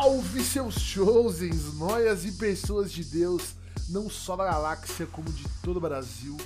Salve seus chosens, noias e pessoas de Deus, não só da galáxia como de todo o Brasil.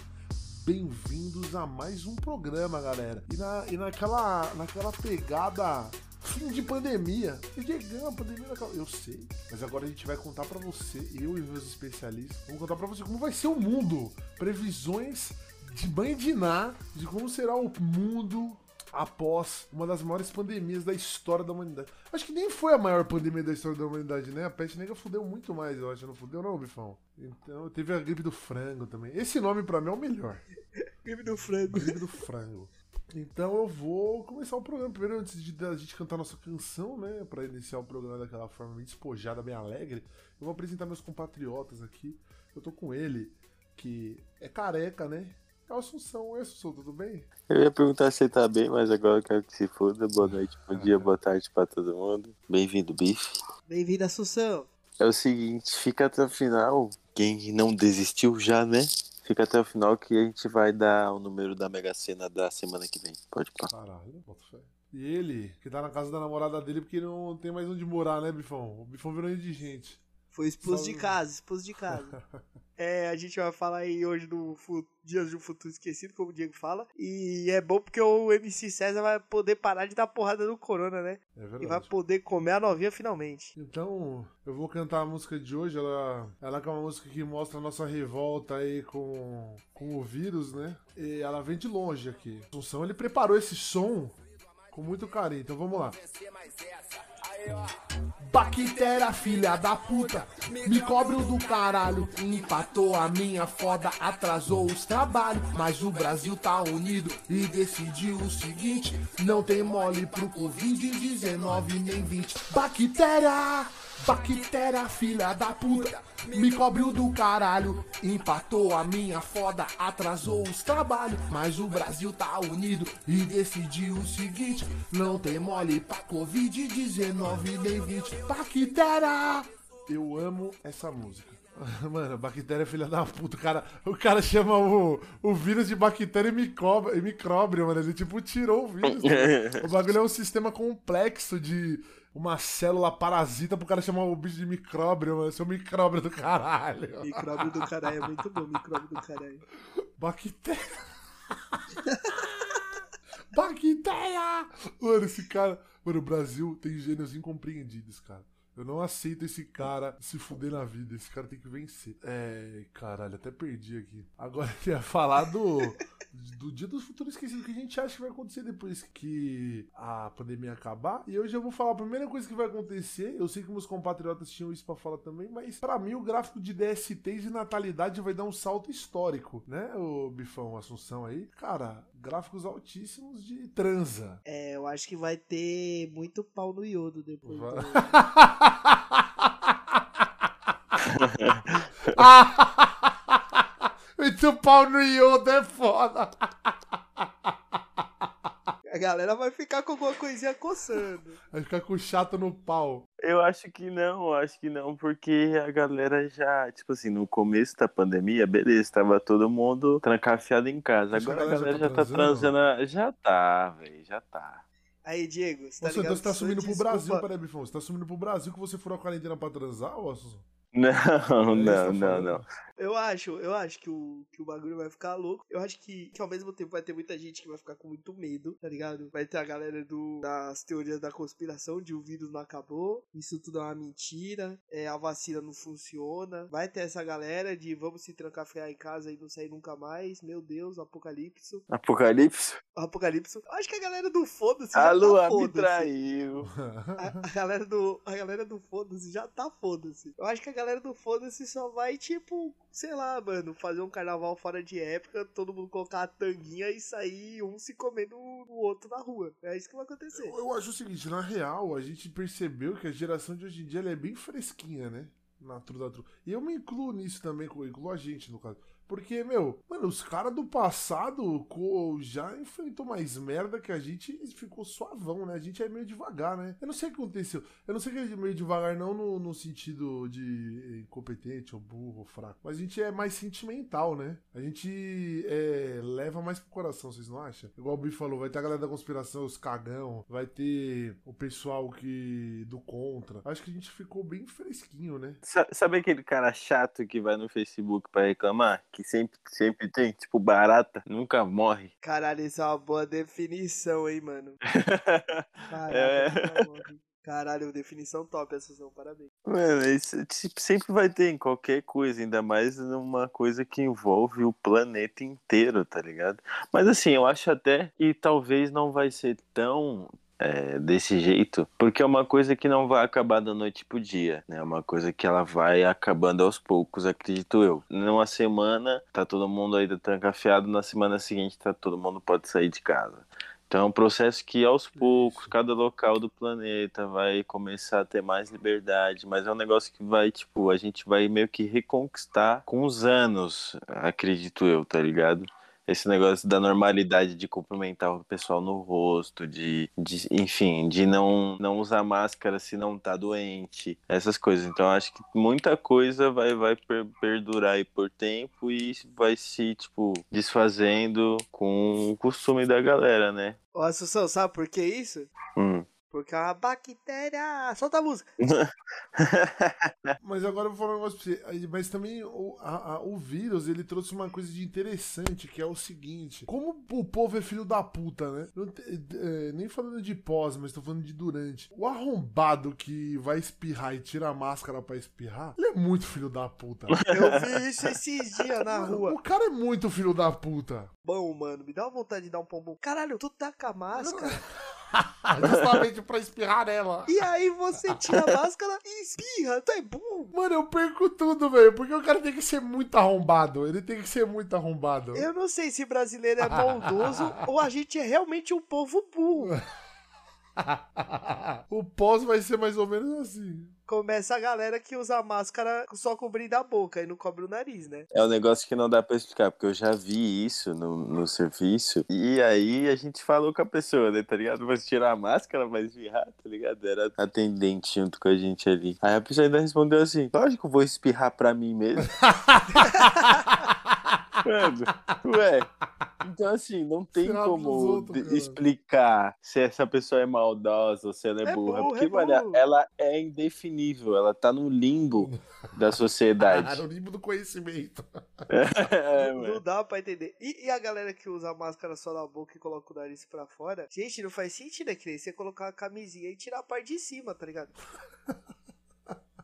Bem-vindos a mais um programa, galera. E, na, e naquela, naquela pegada fim de pandemia. E a pandemia naquela... Eu sei, mas agora a gente vai contar para você, eu e meus especialistas, vamos contar para você como vai ser o mundo. Previsões de mãe de Ná, de como será o mundo após uma das maiores pandemias da história da humanidade. Acho que nem foi a maior pandemia da história da humanidade, né? A peste negra fudeu muito mais, eu acho. Não fudeu, não, Bifão? Então, teve a gripe do frango também. Esse nome para mim é o melhor. gripe do frango. Gripe do frango. Então eu vou começar o programa. Primeiro, antes de a gente cantar nossa canção, né? Pra iniciar o programa daquela forma bem despojada, bem alegre, eu vou apresentar meus compatriotas aqui. Eu tô com ele, que é careca, né? É o Assunção. Oi, Assunção, tudo bem? Eu ia perguntar se ele tá bem, mas agora eu quero que se foda. Boa noite, bom dia, boa tarde pra todo mundo. Bem-vindo, Bife. Bem-vindo, Assunção. É o seguinte, fica até o final. Quem não desistiu já, né? Fica até o final que a gente vai dar o número da Mega Sena da semana que vem. Pode pá. Caralho, bota fé. E ele, que tá na casa da namorada dele porque não tem mais onde morar, né, Bifão? O Bifão virou indigente. Foi expulso de casa, expulso de casa. é, a gente vai falar aí hoje do Dias de um Futuro Esquecido, como o Diego fala. E é bom porque o MC César vai poder parar de dar porrada no Corona, né? É verdade. E vai poder comer a novinha finalmente. Então, eu vou cantar a música de hoje. Ela, ela é uma música que mostra a nossa revolta aí com, com o vírus, né? E ela vem de longe aqui. O som, ele preparou esse som com muito carinho. Então vamos lá. Bactéria, filha da puta, micróbio do caralho, empatou a minha foda, atrasou os trabalhos. Mas o Brasil tá unido e decidiu o seguinte: não tem mole pro Covid-19 nem 20. Bactéria! Bactéria, filha da puta, me cobriu do caralho. Empatou a minha foda, atrasou os trabalhos. Mas o Brasil tá unido e decidiu o seguinte: não tem mole pra Covid-19 nem 20. Bactéria! Eu amo essa música. Mano, bactéria é filha da puta. O cara, o cara chama o, o vírus de bactéria e micróbio, micróbio, mano. Ele tipo tirou o vírus. o bagulho é um sistema complexo de uma célula parasita pro cara chamar o bicho de micróbio, mano. Seu micróbio do caralho. Micróbio do caralho é muito bom, micróbio do caralho. Bactéria. Bactéria! Mano, esse cara. Mano, o Brasil tem gênios incompreendidos, cara. Eu não aceito esse cara se fuder na vida. Esse cara tem que vencer. É, caralho, até perdi aqui. Agora eu ia falar do, do dia do futuro esquecido que a gente acha que vai acontecer depois que a pandemia acabar. E hoje eu vou falar a primeira coisa que vai acontecer. Eu sei que meus compatriotas tinham isso pra falar também, mas para mim o gráfico de DSTs e natalidade vai dar um salto histórico, né, o Bifão Assunção aí? Cara, gráficos altíssimos de transa. É, eu acho que vai ter muito pau no iodo depois. Vai... Do... muito pau no iodo é foda. A galera vai ficar com alguma coisinha coçando. Vai ficar com chato no pau. Eu acho que não, acho que não, porque a galera já, tipo assim, no começo da pandemia, beleza, tava todo mundo trancafiado em casa. Agora a galera, já, tá, já tá transando. Já tá, velho, já tá. Aí, Diego, você tá Nossa, então você tá assumindo pro Brasil, peraí, Bifão. Você tá assumindo pro Brasil que você furou a quarentena pra transar, ou Não, é não, não, não. Eu acho, eu acho que o, que o bagulho vai ficar louco. Eu acho que, que ao mesmo tempo vai ter muita gente que vai ficar com muito medo, tá ligado? Vai ter a galera do, das teorias da conspiração de o vírus não acabou, isso tudo é uma mentira, é, a vacina não funciona. Vai ter essa galera de vamos se trancar ficar em casa e não sair nunca mais. Meu Deus, apocalipse. Apocalipse? Apocalipse. Eu acho que a galera do foda-se. A lua tá me traiu. A, a, galera do, a galera do foda-se já tá foda-se. Eu acho que a galera do foda-se só vai, tipo, sei lá, mano, fazer um carnaval fora de época, todo mundo colocar a tanguinha e sair um se comendo o outro na rua. É isso que vai acontecer. Eu, eu acho o seguinte, na real, a gente percebeu que a geração de hoje em dia é bem fresquinha, né? Na tru da tru. E eu me incluo nisso também, incluo a gente, no caso. Porque, meu, mano, os caras do passado já enfrentou mais merda que a gente e ficou suavão, né? A gente é meio devagar, né? Eu não sei o que aconteceu. Eu não sei que é meio devagar, não no, no sentido de incompetente ou burro ou fraco. Mas a gente é mais sentimental, né? A gente é, leva mais pro coração, vocês não acham? Igual o Bi falou, vai ter a galera da conspiração, os cagão, vai ter o pessoal que do contra. Acho que a gente ficou bem fresquinho, né? Sabe aquele cara chato que vai no Facebook para reclamar? Que que sempre, sempre tem, tipo barata, nunca morre. Caralho, isso é uma boa definição, hein, mano. Caraca, é... Caralho, definição top essa são, parabéns. Mano, isso tipo, sempre vai ter em qualquer coisa, ainda mais numa coisa que envolve o planeta inteiro, tá ligado? Mas assim, eu acho até que talvez não vai ser tão é, desse jeito, porque é uma coisa que não vai acabar da noite pro dia, né? É uma coisa que ela vai acabando aos poucos, acredito eu. Numa semana, tá todo mundo ainda trancafiado, na semana seguinte, tá todo mundo pode sair de casa. Então é um processo que aos poucos, cada local do planeta vai começar a ter mais liberdade, mas é um negócio que vai, tipo, a gente vai meio que reconquistar com os anos, acredito eu, tá ligado? Esse negócio da normalidade de cumprimentar o pessoal no rosto, de, de enfim, de não, não usar máscara se não tá doente, essas coisas. Então acho que muita coisa vai, vai per, perdurar aí por tempo e vai se, tipo, desfazendo com o costume da galera, né? Ô, Assunção, sabe por que isso? Hum. Porque é uma bactéria. Solta a música. mas agora eu vou falar um negócio pra você. Mas também o, a, a, o vírus, ele trouxe uma coisa de interessante, que é o seguinte. Como o povo é filho da puta, né? É, nem falando de pós, mas tô falando de durante. O arrombado que vai espirrar e tira a máscara pra espirrar, ele é muito filho da puta. Eu vi isso esses dias na rua. O cara é muito filho da puta. Bom, mano, me dá uma vontade de dar um pombom. Caralho, tu tá com a máscara. Justamente pra espirrar nela. E aí você tira a máscara e espirra, tu é burro. Mano, eu perco tudo, velho. Porque o cara tem que ser muito arrombado. Ele tem que ser muito arrombado. Eu não sei se brasileiro é bondoso ou a gente é realmente um povo burro. o pós vai ser mais ou menos assim começa a galera que usa máscara só cobrindo a boca e não cobre o nariz, né? É um negócio que não dá pra explicar, porque eu já vi isso no, no serviço, e aí a gente falou com a pessoa, né, tá ligado? Vai tirar a máscara, vai espirrar, tá ligado? Era atendente junto com a gente ali. Aí a pessoa ainda respondeu assim, lógico, vou espirrar pra mim mesmo. Mano, ué. Então, assim, não tem Será como outros, explicar se essa pessoa é maldosa ou se ela é, é burra. porque, é mano, ela é indefinível. Ela tá no limbo da sociedade. Ah, no limbo do conhecimento. É, não, não, dá pra entender. E, e, a galera que usa a máscara só na boca e coloca o nariz pra fora? Gente, não faz sentido, né, que Você colocar a camisinha e tirar a parte de cima, tá ligado?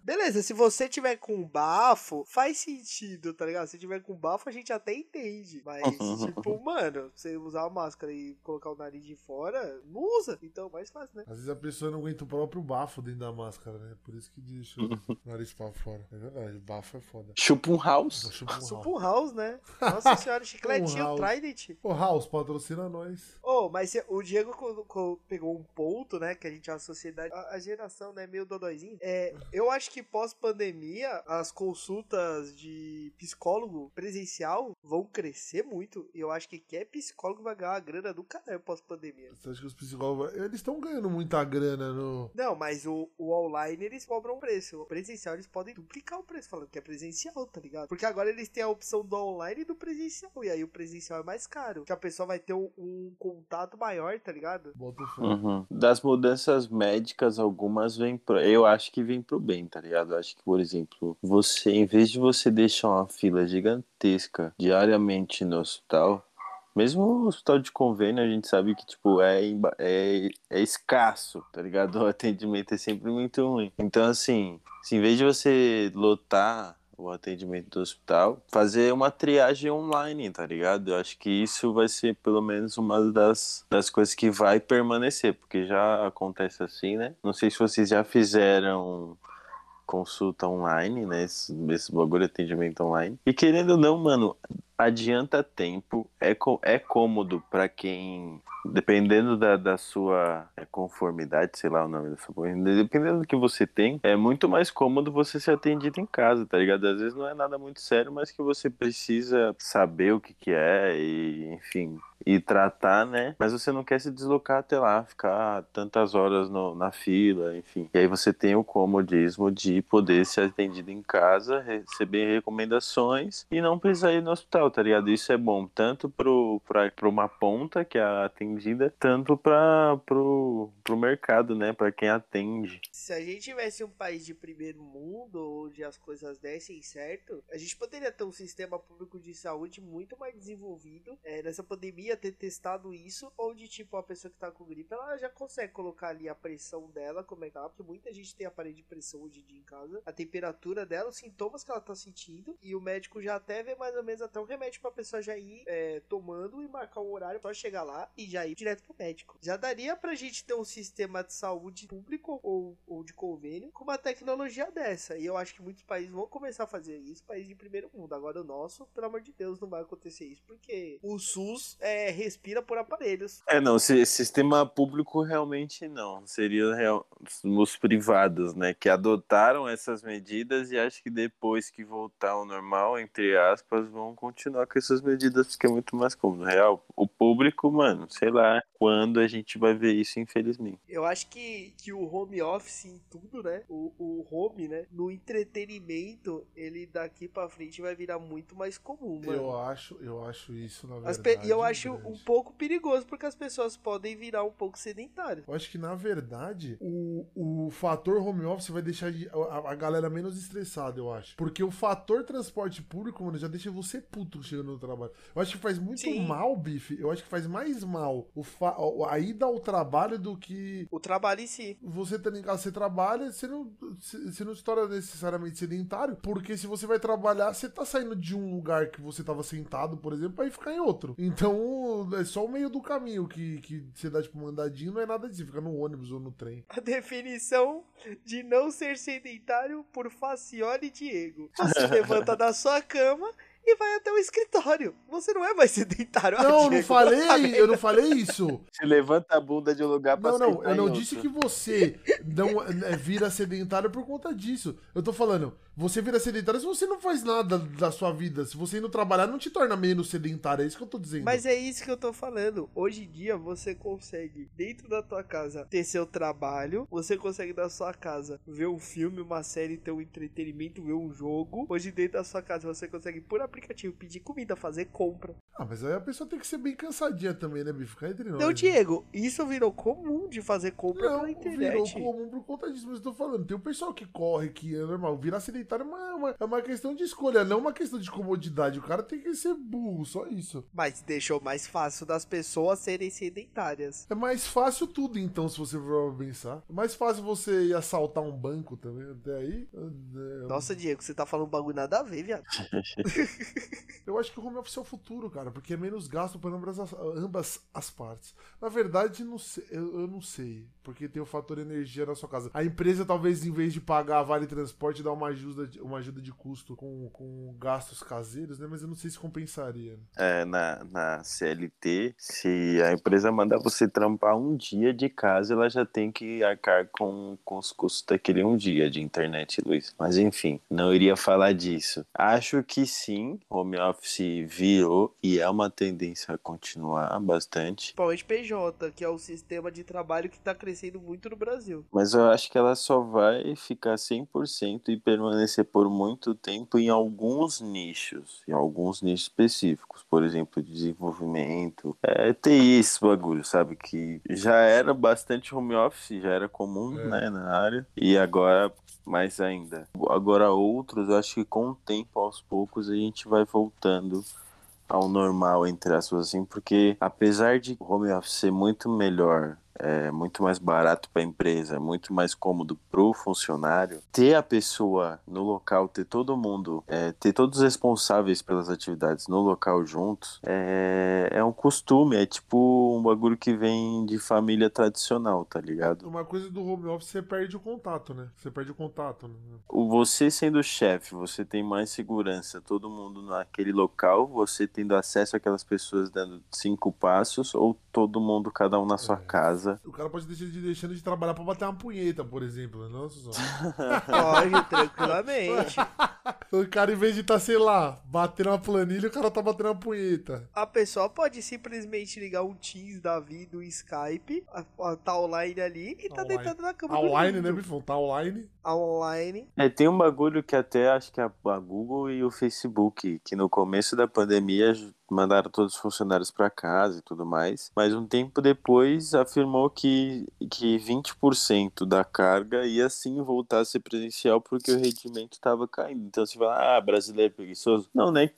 Beleza, se você tiver com bafo, faz sentido, tá ligado? Se tiver com bafo, a gente até entende. Mas, tipo, mano, você usar a máscara e colocar o nariz de fora, não usa. Então, mais fácil, né? Às vezes a pessoa não aguenta o próprio bafo dentro da máscara, né? Por isso que deixa o nariz pra fora. É verdade, bafo é foda. Chupa um house. Chupa um house, né? Nossa senhora, chicletinho, um Trident. Ô, House, patrocina nós. Ô, oh, mas o Diego pegou um ponto, né? Que a gente é uma sociedade. A, a geração, né? Meio dodóizinho. É, eu acho que que pós-pandemia as consultas de psicólogo presencial vão crescer muito. E eu acho que quem é psicólogo vai ganhar uma grana do caralho pós-pandemia. Você acha que os psicólogos. Eles estão ganhando muita grana no. Não, mas o, o online eles cobram um preço. O presencial eles podem duplicar o preço, falando que é presencial, tá ligado? Porque agora eles têm a opção do online e do presencial. E aí o presencial é mais caro. Que a pessoa vai ter um, um contato maior, tá ligado? Uhum. Das mudanças médicas, algumas vêm pro. Eu acho que vem pro bem, tá ligado? Ligado? Acho que, por exemplo, você, em vez de você deixar uma fila gigantesca diariamente no hospital, mesmo o hospital de convênio, a gente sabe que, tipo, é, é, é escasso, tá ligado? O atendimento é sempre muito ruim. Então, assim, se em vez de você lotar o atendimento do hospital, fazer uma triagem online, tá ligado? Eu acho que isso vai ser pelo menos uma das, das coisas que vai permanecer, porque já acontece assim, né? Não sei se vocês já fizeram consulta online, né? Esse, esse bagulho atendimento online. E querendo ou não, mano, adianta tempo, é, é cômodo para quem dependendo da, da sua é, conformidade, sei lá o nome dessa coisa, dependendo do que você tem, é muito mais cômodo você ser atendido em casa, tá ligado? Às vezes não é nada muito sério, mas que você precisa saber o que que é e, enfim, e tratar, né? Mas você não quer se deslocar até lá, ficar tantas horas no, na fila, enfim. E aí você tem o comodismo de poder ser atendido em casa, receber recomendações e não precisar ir no hospital, tá ligado? Isso é bom tanto pro, pra, pra uma ponta que é atendida, tanto para pro, pro mercado, né? Para quem atende. Se a gente tivesse um país de primeiro mundo, onde as coisas dessem certo, a gente poderia ter um sistema público de saúde muito mais desenvolvido. É, nessa pandemia ter testado isso, onde tipo a pessoa que tá com gripe, ela já consegue colocar ali a pressão dela, como é que tá, porque muita gente tem aparelho de pressão hoje em dia em casa, a temperatura dela, os sintomas que ela tá sentindo, e o médico já até vê mais ou menos até um remédio pra pessoa já ir é, tomando e marcar um horário para chegar lá e já ir direto pro médico. Já daria pra gente ter um sistema de saúde público ou, ou de convênio com uma tecnologia dessa, e eu acho que muitos países vão começar a fazer isso, países de primeiro mundo. Agora o nosso, pelo amor de Deus, não vai acontecer isso, porque o SUS é é, respira por aparelhos. É, não, sistema público realmente não. Seria real, os privados, né? Que adotaram essas medidas e acho que depois que voltar ao normal, entre aspas, vão continuar com essas medidas porque é muito mais cômodo. Real, o público, mano, sei lá quando a gente vai ver isso, infelizmente. Eu acho que, que o home office em tudo, né? O, o home, né? No entretenimento, ele daqui pra frente vai virar muito mais comum, mano. Eu acho, eu acho isso, na verdade. E eu acho um pouco perigoso, porque as pessoas podem virar um pouco sedentárias. Eu acho que, na verdade, o, o fator home office vai deixar a, a galera menos estressada, eu acho. Porque o fator transporte público, mano, já deixa você puto chegando no trabalho. Eu acho que faz muito Sim. mal, bife. Eu acho que faz mais mal o fa a ida ao trabalho do que. O trabalho em si. Você tá em casa, você trabalha, você não, você não se torna necessariamente sedentário, porque se você vai trabalhar, você tá saindo de um lugar que você tava sentado, por exemplo, pra ir ficar em outro. Então, é só o meio do caminho que, que você dá, tipo, mandadinho, não é nada disso, fica no ônibus ou no trem. A definição de não ser sedentário por Facioli Diego. Você levanta da sua cama e vai até o escritório. Você não é mais sedentário. Não, ah, não falei, eu não falei isso. Você levanta a bunda de um lugar pra Não, não, eu não disse que você não é, vira sedentário por conta disso. Eu tô falando, você vira sedentário se você não faz nada da sua vida. Se você não trabalhar, não te torna menos sedentário. É isso que eu tô dizendo. Mas é isso que eu tô falando. Hoje em dia, você consegue, dentro da tua casa, ter seu trabalho. Você consegue, na sua casa, ver um filme, uma série, ter um entretenimento, ver um jogo. Hoje, dentro da sua casa, você consegue, por aplicativo, pedir comida, fazer compra. Ah, mas aí a pessoa tem que ser bem cansadinha também, né, bicho? Ficar entre nós. Não, Diego, isso virou comum de fazer compra não, pela internet. Virou comum por conta disso, mas eu tô falando. Tem o pessoal que corre, que é normal. Virar sedentário é uma, uma, é uma questão de escolha, não uma questão de comodidade. O cara tem que ser burro, só isso. Mas deixou mais fácil das pessoas serem sedentárias. É mais fácil tudo, então, se você for pensar. É mais fácil você ir assaltar um banco também, até aí. É... Nossa, Diego, você tá falando um bagulho nada a ver, viado. eu acho que o home office é o futuro, cara, porque é menos gasto para ambas as, ambas as partes. Na verdade, não sei, eu, eu não sei, porque tem o fator energia na sua casa. A empresa, talvez, em vez de pagar vale transporte, dá uma ajuda, uma ajuda de custo com, com gastos caseiros, né? Mas eu não sei se compensaria. Né? É, na, na CLT, se a empresa mandar você trampar um dia de casa, ela já tem que arcar com, com os custos daquele um dia de internet, Luiz. Mas enfim, não iria falar disso. Acho que sim, home office virou e é uma tendência a continuar bastante. Principalmente PJ, que é o sistema de trabalho que está crescendo muito no Brasil. Mas eu acho que ela só vai ficar 100% e permanecer por muito tempo em alguns nichos, em alguns nichos específicos, por exemplo, desenvolvimento, é, TI, esse bagulho, sabe? Que já era bastante home office, já era comum, é. né, na área, e agora mais ainda. Agora outros, eu acho que com o tempo, aos poucos, a gente vai voltando ao normal, entre aspas, assim, porque apesar de o home office ser muito melhor é muito mais barato para a empresa, é muito mais cômodo para o funcionário, ter a pessoa no local, ter todo mundo, é, ter todos os responsáveis pelas atividades no local juntos, é, é um costume, é tipo um bagulho que vem de família tradicional, tá ligado? Uma coisa do home office, você perde o contato, né? Você perde o contato. Né? Você sendo chefe, você tem mais segurança, todo mundo naquele local, você tendo acesso àquelas pessoas dando cinco passos, ou todo mundo, cada um na sua é. casa. O cara pode deixar de, deixando de trabalhar pra bater uma punheta, por exemplo, né? Nossa, Pode, tranquilamente. o cara, em vez de estar, tá, sei lá, batendo uma planilha, o cara tá batendo uma punheta. A pessoa pode simplesmente ligar um Teams da vida, um Skype, tá online ali e tá deitado na cama. Online, né, Bifão? Tá online. Online. É, tem um bagulho que até acho que a, a Google e o Facebook, que no começo da pandemia mandaram todos os funcionários para casa e tudo mais, mas um tempo depois afirmou que, que 20% da carga ia sim voltar a ser presencial porque o rendimento estava caindo. Então você fala, ah, brasileiro é preguiçoso. Não, né?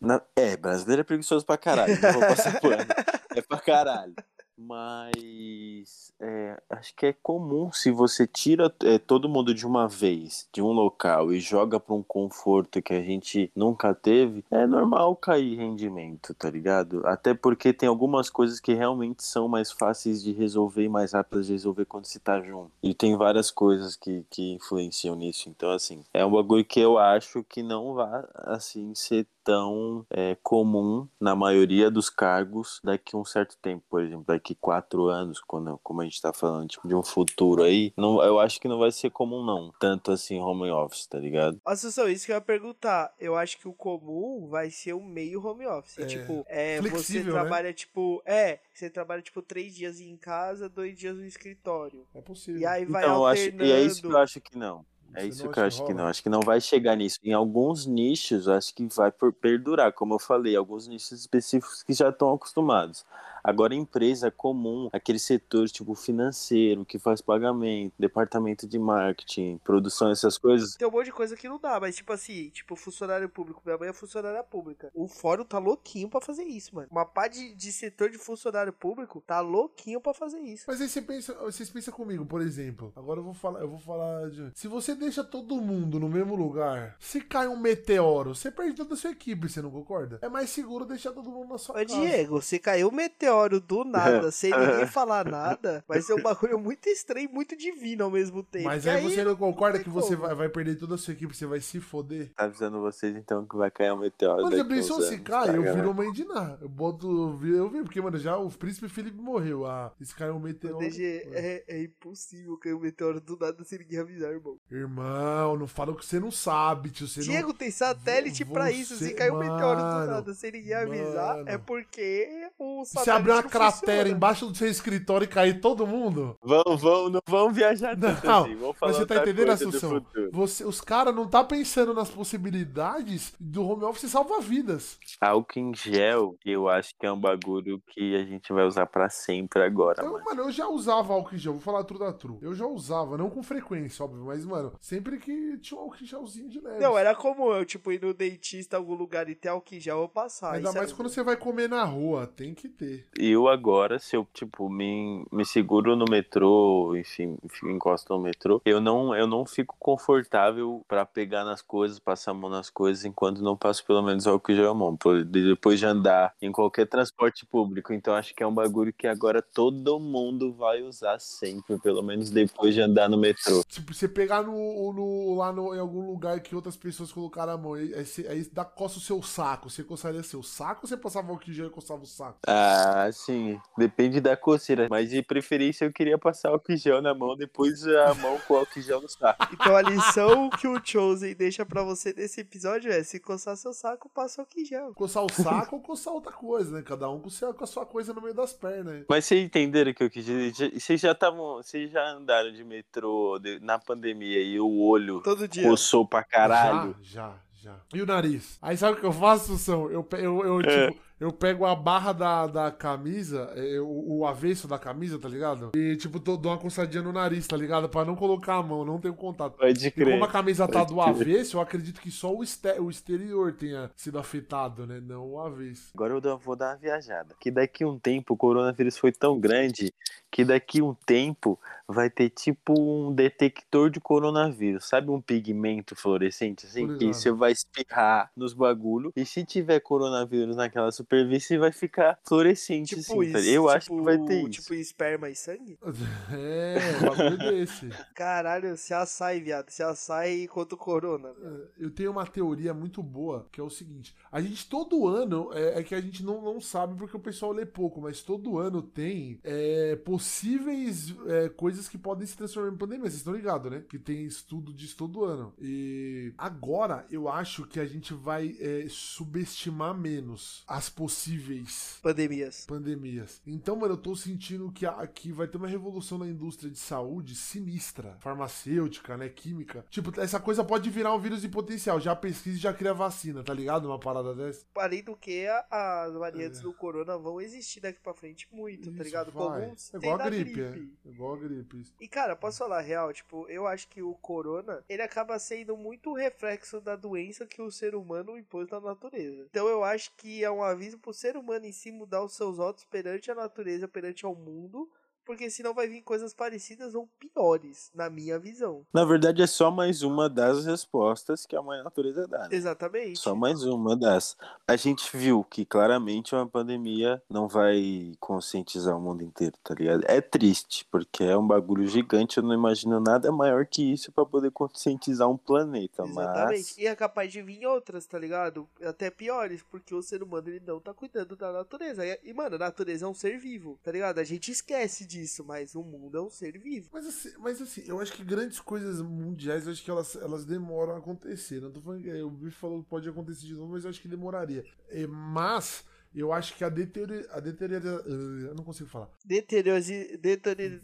Na, é, brasileiro é preguiçoso pra caralho, não vou passar pano. É pra caralho. Mas é, acho que é comum se você tira é, todo mundo de uma vez de um local e joga para um conforto que a gente nunca teve, é normal cair rendimento, tá ligado? Até porque tem algumas coisas que realmente são mais fáceis de resolver e mais rápidas de resolver quando se tá junto. E tem várias coisas que, que influenciam nisso. Então, assim, é um bagulho que eu acho que não vai assim ser tão é, comum na maioria dos cargos daqui a um certo tempo, por exemplo, daqui quatro anos, quando, como a gente está falando tipo, de um futuro aí, não, eu acho que não vai ser comum não, tanto assim home office, tá ligado? Assunção, isso que eu ia perguntar, eu acho que o comum vai ser o meio home office, é, tipo, é, você né? trabalha né? tipo, é, você trabalha tipo três dias em casa, dois dias no escritório. É possível. E aí vai então, alternando. Acho, e é isso que eu acho que não. É Você isso que eu acho que não. Acho que não vai chegar nisso. Em alguns nichos, acho que vai perdurar, como eu falei, alguns nichos específicos que já estão acostumados. Agora, empresa comum, aquele setor tipo financeiro, que faz pagamento, departamento de marketing, produção, essas coisas. Tem um monte de coisa que não dá, mas tipo assim, tipo funcionário público, minha mãe é funcionária pública. O fórum tá louquinho pra fazer isso, mano. Uma pá de, de setor de funcionário público tá louquinho pra fazer isso. Mas aí você pensa, vocês pensam comigo, por exemplo. Agora eu vou falar, eu vou falar de. Se você deixa todo mundo no mesmo lugar, se cai um meteoro, você perde toda a sua equipe, você não concorda? É mais seguro deixar todo mundo na sua Ô, casa. Diego, se caiu um meteoro meteoro do nada, sem ninguém falar nada, vai ser um bagulho muito estranho e muito divino ao mesmo tempo. Mas aí, aí, você não concorda que você vai, vai, perder toda a sua equipe, você vai se foder? Tá avisando vocês então que vai cair um meteoro. Mano, já pensou se cai? Tá eu viro uma Indiná. Eu boto. Eu vi, porque, mano, já o príncipe Felipe morreu. Ah, se cai um meteoro. DG, é, é impossível cair um meteoro do nada sem ninguém avisar, irmão. Irmão, não fala o que você não sabe, tio. Você Diego, não... tem satélite você... pra isso. Se cair um meteoro do nada sem ninguém avisar, mano. é porque o satélite abrir uma cratera embaixo do seu escritório e cair todo mundo? Vão, vão, não vão viajar tanto não, assim. Vão falar mas você tá entendendo, Assunção? Você, os caras não tá pensando nas possibilidades do home office salvar vidas. Álcool em gel, eu acho que é um bagulho que a gente vai usar pra sempre agora, eu, mano. Mano, eu já usava álcool em gel, vou falar tudo da true. Eu já usava, não com frequência, óbvio, mas, mano, sempre que tinha um álcool em gelzinho de leve. Não, era como eu, tipo, ir no dentista em algum lugar e ter álcool em gel, eu passar. Ainda mais quando você vai comer na rua, tem que ter. Eu agora, se eu, tipo, me, me seguro no metrô, enfim, encosto no metrô, eu não, eu não fico confortável para pegar nas coisas, passar a mão nas coisas, enquanto não passo pelo menos álcool gel a mão, depois de andar em qualquer transporte público. Então acho que é um bagulho que agora todo mundo vai usar sempre, pelo menos depois de andar no metrô. Tipo, você pegar no, no, lá no, em algum lugar que outras pessoas colocaram a mão, aí, aí, aí dá coça o seu saco. Você coçaria seu saco ou você passava álcool gel e coçava o saco? Ah, sim. Depende da coceira. Mas de preferência eu queria passar álcool gel na mão, depois a mão com álcool gel no saco. Então a lição que o Chosen deixa pra você nesse episódio é: se coçar seu saco, passa álcool gel. Coçar o saco ou coçar outra coisa, né? Cada um com, seu, com a sua coisa no meio das pernas. Mas vocês entenderam que eu quis dizer? Vocês já estavam. Vocês já andaram de metrô de, na pandemia e o olho Todo dia. coçou pra caralho? Já, já. Já. E o nariz? Aí sabe o que eu faço, Sussão? Eu, eu, eu, é. tipo, eu pego a barra da, da camisa, é, o, o avesso da camisa, tá ligado? E, tipo, tô, dou uma coçadinha no nariz, tá ligado? Pra não colocar a mão, não ter contato. Pode crer. E como a camisa tá Pode do crer. avesso, eu acredito que só o, este- o exterior tenha sido afetado, né? Não o avesso. Agora eu vou dar uma viajada. Que daqui a um tempo o coronavírus foi tão grande que daqui a um tempo vai ter tipo um detector de coronavírus. Sabe um pigmento fluorescente assim? Que você vai espirrar nos bagulho e se tiver coronavírus naquela superfície vai ficar fluorescente Tipo assim. tá? isso. Eu tipo, acho que vai ter isso. Tipo esperma e sangue? É, um bagulho desse. Caralho, se açaí, viado. Se açaí contra o corona. Eu tenho uma teoria muito boa, que é o seguinte: a gente todo ano, é, é que a gente não, não sabe porque o pessoal lê pouco, mas todo ano tem é, possíveis é, coisas que podem se transformar em pandemia. Vocês estão ligados, né? Que tem estudo disso todo ano. E agora eu acho que a gente vai é, subestimar menos as possíveis Pandemias. pandemias. Então, mano, eu tô sentindo que aqui vai ter uma revolução na indústria de saúde sinistra. Farmacêutica, né? Química. Tipo, essa coisa pode virar um vírus em potencial. Já pesquisa e já cria vacina, tá ligado? Uma parada dessa. Além do que, as variantes do corona vão existir daqui pra frente muito, tá Isso, ligado? vai. Comuns. É igual a da gripe, é. Igual a gripe. E cara, posso falar a real? Tipo, eu acho que o corona, ele acaba sendo muito reflexo da doença que o ser humano impôs na natureza. Então eu acho que é um aviso pro ser humano em si mudar os seus votos perante a natureza, perante ao mundo, porque senão vai vir coisas parecidas ou piores, na minha visão. Na verdade é só mais uma das respostas que a mãe natureza dá. né? Exatamente. Só mais uma das. A gente viu que claramente uma pandemia não vai conscientizar o mundo inteiro, tá ligado? É triste, porque é um bagulho gigante, eu não imagino nada maior que isso pra poder conscientizar um planeta, Exatamente. mas E é capaz de vir outras, tá ligado? Até piores, porque o ser humano ele não tá cuidando da natureza. E, mano, a natureza é um ser vivo, tá ligado? A gente esquece disso, mas o mundo é um ser vivo. Mas assim, mas assim, eu acho que grandes coisas mundiais, eu acho que elas, elas demoram a acontecer. Não tô falando que o Biff falou que pode acontecer de novo, mas eu acho que demoraria. É, mas eu acho que a deteriora. A deteriora eu não consigo falar. Deteriose,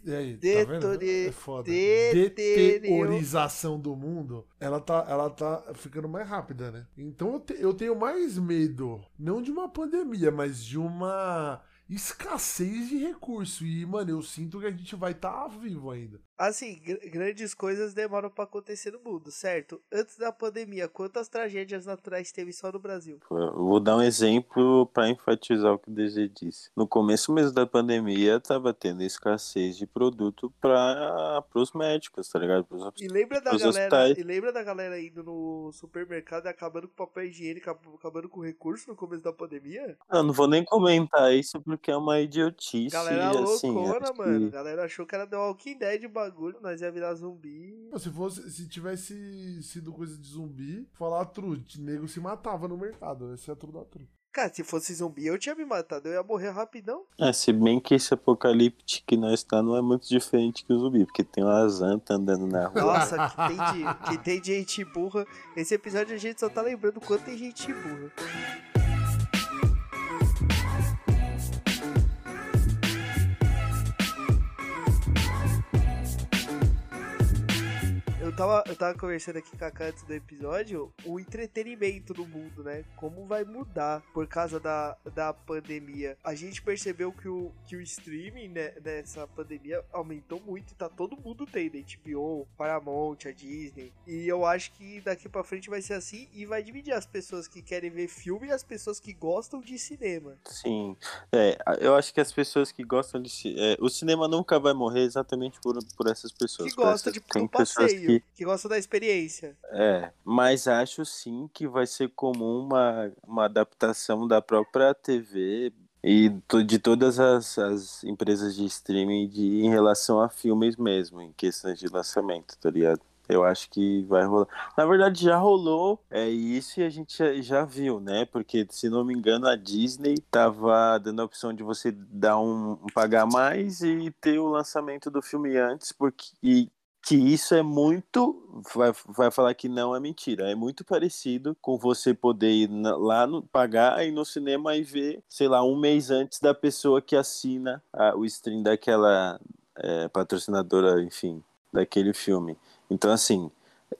E aí, tá É foda. deterio- Deteriorização do mundo, ela tá, ela tá ficando mais rápida, né? Então eu, te- eu tenho mais medo, não de uma pandemia, mas de uma escassez de recurso. E, mano, eu sinto que a gente vai estar vivo ainda. Assim, gr- grandes coisas demoram pra acontecer no mundo, certo? Antes da pandemia, quantas tragédias naturais teve só no Brasil? eu vou dar um exemplo pra enfatizar o que o DG disse. No começo mesmo da pandemia, tava tendo escassez de produto para os médicos, tá ligado? Pros E lembra da galera, hospitais. e lembra da galera indo no supermercado e acabando com papel higiênico, acab- acabando com recurso no começo da pandemia? Eu não vou nem comentar isso porque é uma idiotice. Galera assim, loucona, acho que- mano. Galera achou que era The Walking Dead o bagulho, nós ia virar zumbi. Pô, Se fosse, se tivesse sido coisa de zumbi, falar true, nego se matava no mercado. Essa é a true da true. Cara, se fosse zumbi, eu tinha me matado, eu ia morrer rapidão. É, se bem que esse apocalipse que nós tá não é muito diferente que o zumbi, porque tem uma Zanta andando na rua. Nossa, que tem, de, que tem de gente burra. Esse episódio a gente só tá lembrando o quanto tem gente burra. Eu tava, eu tava conversando aqui com a Ká antes do episódio, o entretenimento no mundo, né? Como vai mudar por causa da, da pandemia. A gente percebeu que o, que o streaming né, nessa pandemia aumentou muito e tá todo mundo tendo. HBO, Paramount, a Disney. E eu acho que daqui pra frente vai ser assim e vai dividir as pessoas que querem ver filme e as pessoas que gostam de cinema. Sim, é, eu acho que as pessoas que gostam de. é, o cinema nunca vai morrer exatamente por, por essas pessoas. Que por gosta essas- de tem do pessoas passeio, que que gostam da experiência. É, mas acho sim que vai ser comum uma, uma adaptação da própria TV e de todas as, as empresas de streaming de, em relação a filmes mesmo, em questões de lançamento, tá ligado? Eu acho que vai rolar. Na verdade, já rolou é isso e a gente já, já viu, né? Porque, se não me engano, a Disney tava dando a opção de você dar um, um pagar mais e ter o lançamento do filme antes, porque e que isso é muito. Vai, vai falar que não é mentira. É muito parecido com você poder ir na- lá no, pagar e no cinema e ver, sei lá, um mês antes da pessoa que assina a- o stream daquela é, patrocinadora, enfim, daquele filme. Então, assim,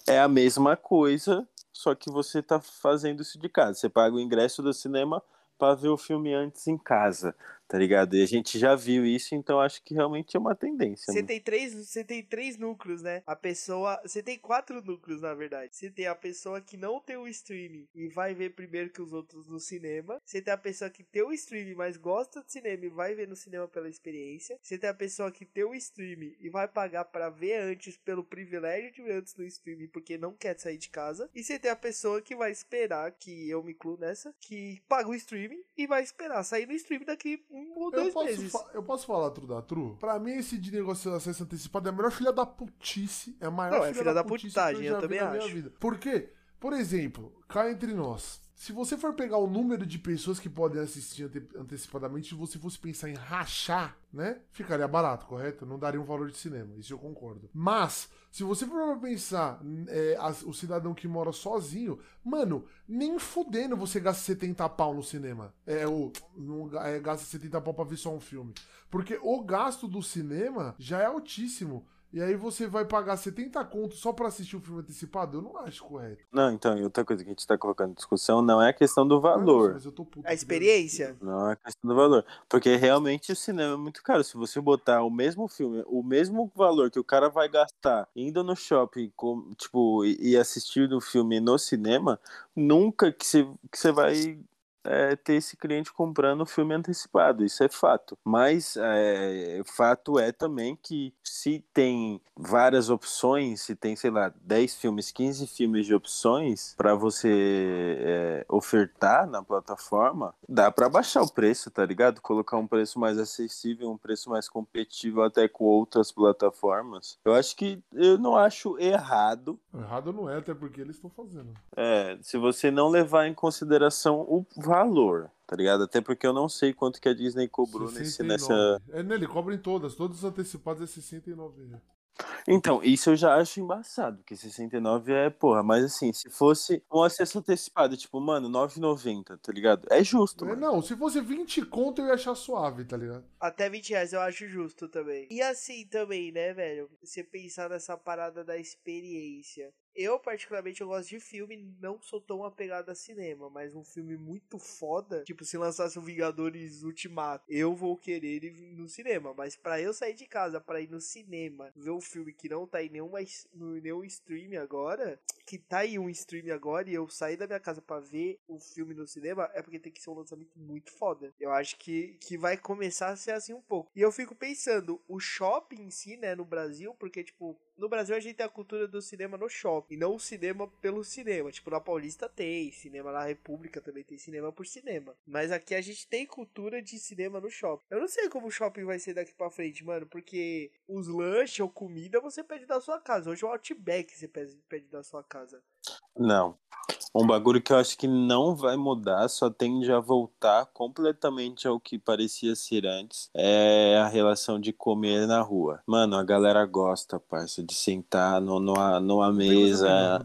é a mesma coisa, só que você tá fazendo isso de casa. Você paga o ingresso do cinema para ver o filme antes em casa tá ligado? E a gente já viu isso, então acho que realmente é uma tendência. Você tem três, você tem três núcleos, né? A pessoa, você tem quatro núcleos na verdade. Você tem a pessoa que não tem o streaming e vai ver primeiro que os outros no cinema. Você tem a pessoa que tem o streaming, mas gosta de cinema e vai ver no cinema pela experiência. Você tem a pessoa que tem o streaming e vai pagar para ver antes pelo privilégio de ver antes no streaming porque não quer sair de casa. E você tem a pessoa que vai esperar, que eu me incluo nessa, que paga o streaming e vai esperar sair no streaming daqui um um ou dois eu posso meses. Eu posso falar tudo da Tru? Pra mim, esse de negociação antecipada é a melhor filha da putice. É a maior Não, filha, é filha da, da putagem, eu, eu também acho. Vida. Por quê? Por exemplo, cá entre nós. Se você for pegar o número de pessoas que podem assistir ante antecipadamente, se você fosse pensar em rachar, né? Ficaria barato, correto? Não daria um valor de cinema, isso eu concordo. Mas, se você for pensar é, o cidadão que mora sozinho, mano, nem fudendo você gasta 70 pau no cinema. É, o, não, é, gasta 70 pau pra ver só um filme. Porque o gasto do cinema já é altíssimo. E aí você vai pagar 70 contos só para assistir o um filme antecipado? Eu não acho correto. Não, então, e outra coisa que a gente tá colocando em discussão não é a questão do valor. Não, puto, a experiência? Não é a questão do valor. Porque realmente o cinema é muito caro. Se você botar o mesmo filme, o mesmo valor que o cara vai gastar indo no shopping, com, tipo, e assistir o filme no cinema, nunca que você, que você vai é, ter esse cliente comprando o filme antecipado, isso é fato. Mas é, fato é também que se tem várias opções, se tem, sei lá, 10 filmes, 15 filmes de opções para você é, ofertar na plataforma, dá para baixar o preço, tá ligado? Colocar um preço mais acessível, um preço mais competitivo até com outras plataformas. Eu acho que eu não acho errado. Errado não é, até porque eles estão fazendo. É, se você não levar em consideração o valor, tá ligado? Até porque eu não sei quanto que a Disney cobrou 69. nesse, nessa. É, né, ele cobra em todas, todos os antecipados é 69 reais. Então, isso eu já acho embaçado, que 69 é, porra, mas assim, se fosse um acesso antecipado, tipo, mano, 9,90, tá ligado? É justo. É, não, se fosse 20 conto eu ia achar suave, tá ligado? Até 20 reais eu acho justo também. E assim também, né, velho? Você pensar nessa parada da experiência. Eu, particularmente, eu gosto de filme, não sou tão apegado a cinema, mas um filme muito foda, tipo, se lançasse o Vingadores Ultimato, eu vou querer ir no cinema, mas para eu sair de casa para ir no cinema, ver um filme que não tá em nenhuma, nenhum stream agora, que tá em um stream agora e eu sair da minha casa para ver o filme no cinema, é porque tem que ser um lançamento muito foda. Eu acho que, que vai começar a ser assim um pouco. E eu fico pensando, o shopping em si, né, no Brasil, porque, tipo, no Brasil a gente tem a cultura do cinema no shopping, não o cinema pelo cinema. Tipo, na Paulista tem, cinema na República também tem cinema por cinema. Mas aqui a gente tem cultura de cinema no shopping. Eu não sei como o shopping vai ser daqui pra frente, mano, porque os lanches ou comida você pede da sua casa. Hoje o Outback você pede, pede da sua casa. Não. Um bagulho que eu acho que não vai mudar, só tende a voltar completamente ao que parecia ser antes, é a relação de comer na rua. Mano, a galera gosta, parça, de sentar no, numa, numa mesa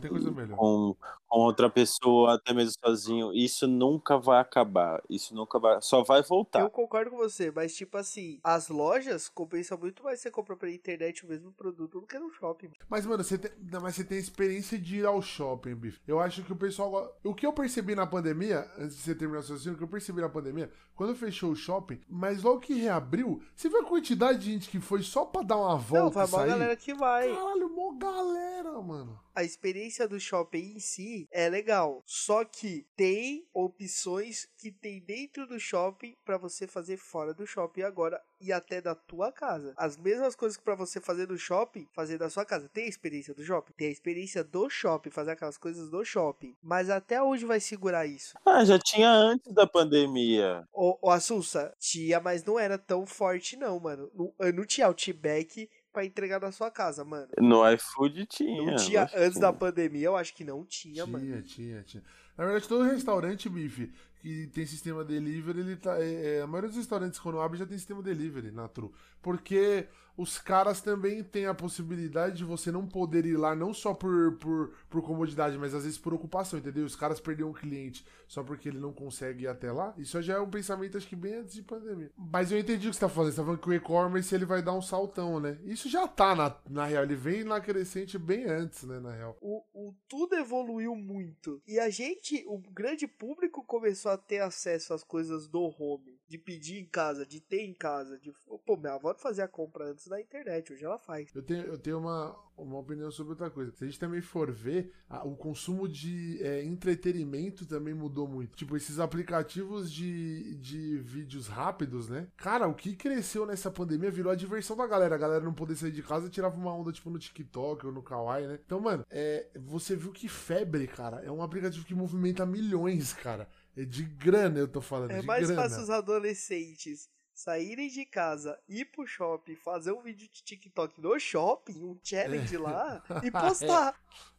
com, com outra pessoa, até mesmo sozinho, isso nunca vai acabar. Isso nunca vai. Só vai voltar. Eu concordo com você, mas tipo assim, as lojas compensam muito mais você comprar pela internet o mesmo produto do que no shopping. Mas, mano, você tem, mas você tem experiência de ir ao shopping, bicho. Eu acho que o pessoal. O que eu percebi na pandemia, antes de você terminar o seu o que eu percebi na pandemia, quando fechou o shopping, mas logo que reabriu, você viu a quantidade de gente que foi só pra dar uma volta? Não, vai mó galera que vai. Caralho, mó galera, mano. A experiência do shopping em si é legal. Só que tem opções que tem dentro do shopping para você fazer fora do shopping agora e até da tua casa. As mesmas coisas que para você fazer no shopping, fazer da sua casa. Tem a experiência do shopping? Tem a experiência do shopping, fazer aquelas coisas do shopping. Mas até onde vai segurar isso? Ah, já tinha antes da pandemia. O, o Assunça, tinha, mas não era tão forte não, mano. Não, não tinha Outback para entregar na sua casa, mano. No iFood tinha. Não tinha antes tinha. da pandemia, eu acho que não tinha, tinha mano. Tinha, tinha, tinha. Na verdade, todo restaurante, bife, que tem sistema delivery, ele tá. É, é, a maioria dos restaurantes, quando abre, já tem sistema delivery na Tru. Porque os caras também têm a possibilidade de você não poder ir lá, não só por, por, por comodidade, mas às vezes por ocupação, entendeu? Os caras perderam um cliente só porque ele não consegue ir até lá. Isso já é um pensamento, acho que bem antes de pandemia. Mas eu entendi o que você tá falando. Você tá falando que o e-commerce ele vai dar um saltão, né? Isso já tá, na, na real. Ele vem na crescente bem antes, né, na real. O, o tudo evoluiu muito. E a gente, o grande público começou a ter acesso às coisas do home. De pedir em casa, de ter em casa. De, pô, minha avó fazia a compra antes na internet, hoje ela faz. Eu tenho, eu tenho uma, uma opinião sobre outra coisa. Se a gente também for ver, a, o consumo de é, entretenimento também mudou muito. Tipo, esses aplicativos de, de vídeos rápidos, né? Cara, o que cresceu nessa pandemia virou a diversão da galera. A galera não poder sair de casa tirava uma onda, tipo, no TikTok ou no Kawaii, né? Então, mano, é, você viu que Febre, cara, é um aplicativo que movimenta milhões, cara. É de grana, eu tô falando. É mais grana. fácil os adolescentes saírem de casa, ir pro shopping, fazer um vídeo de TikTok no shopping, um challenge É. lá, e postar.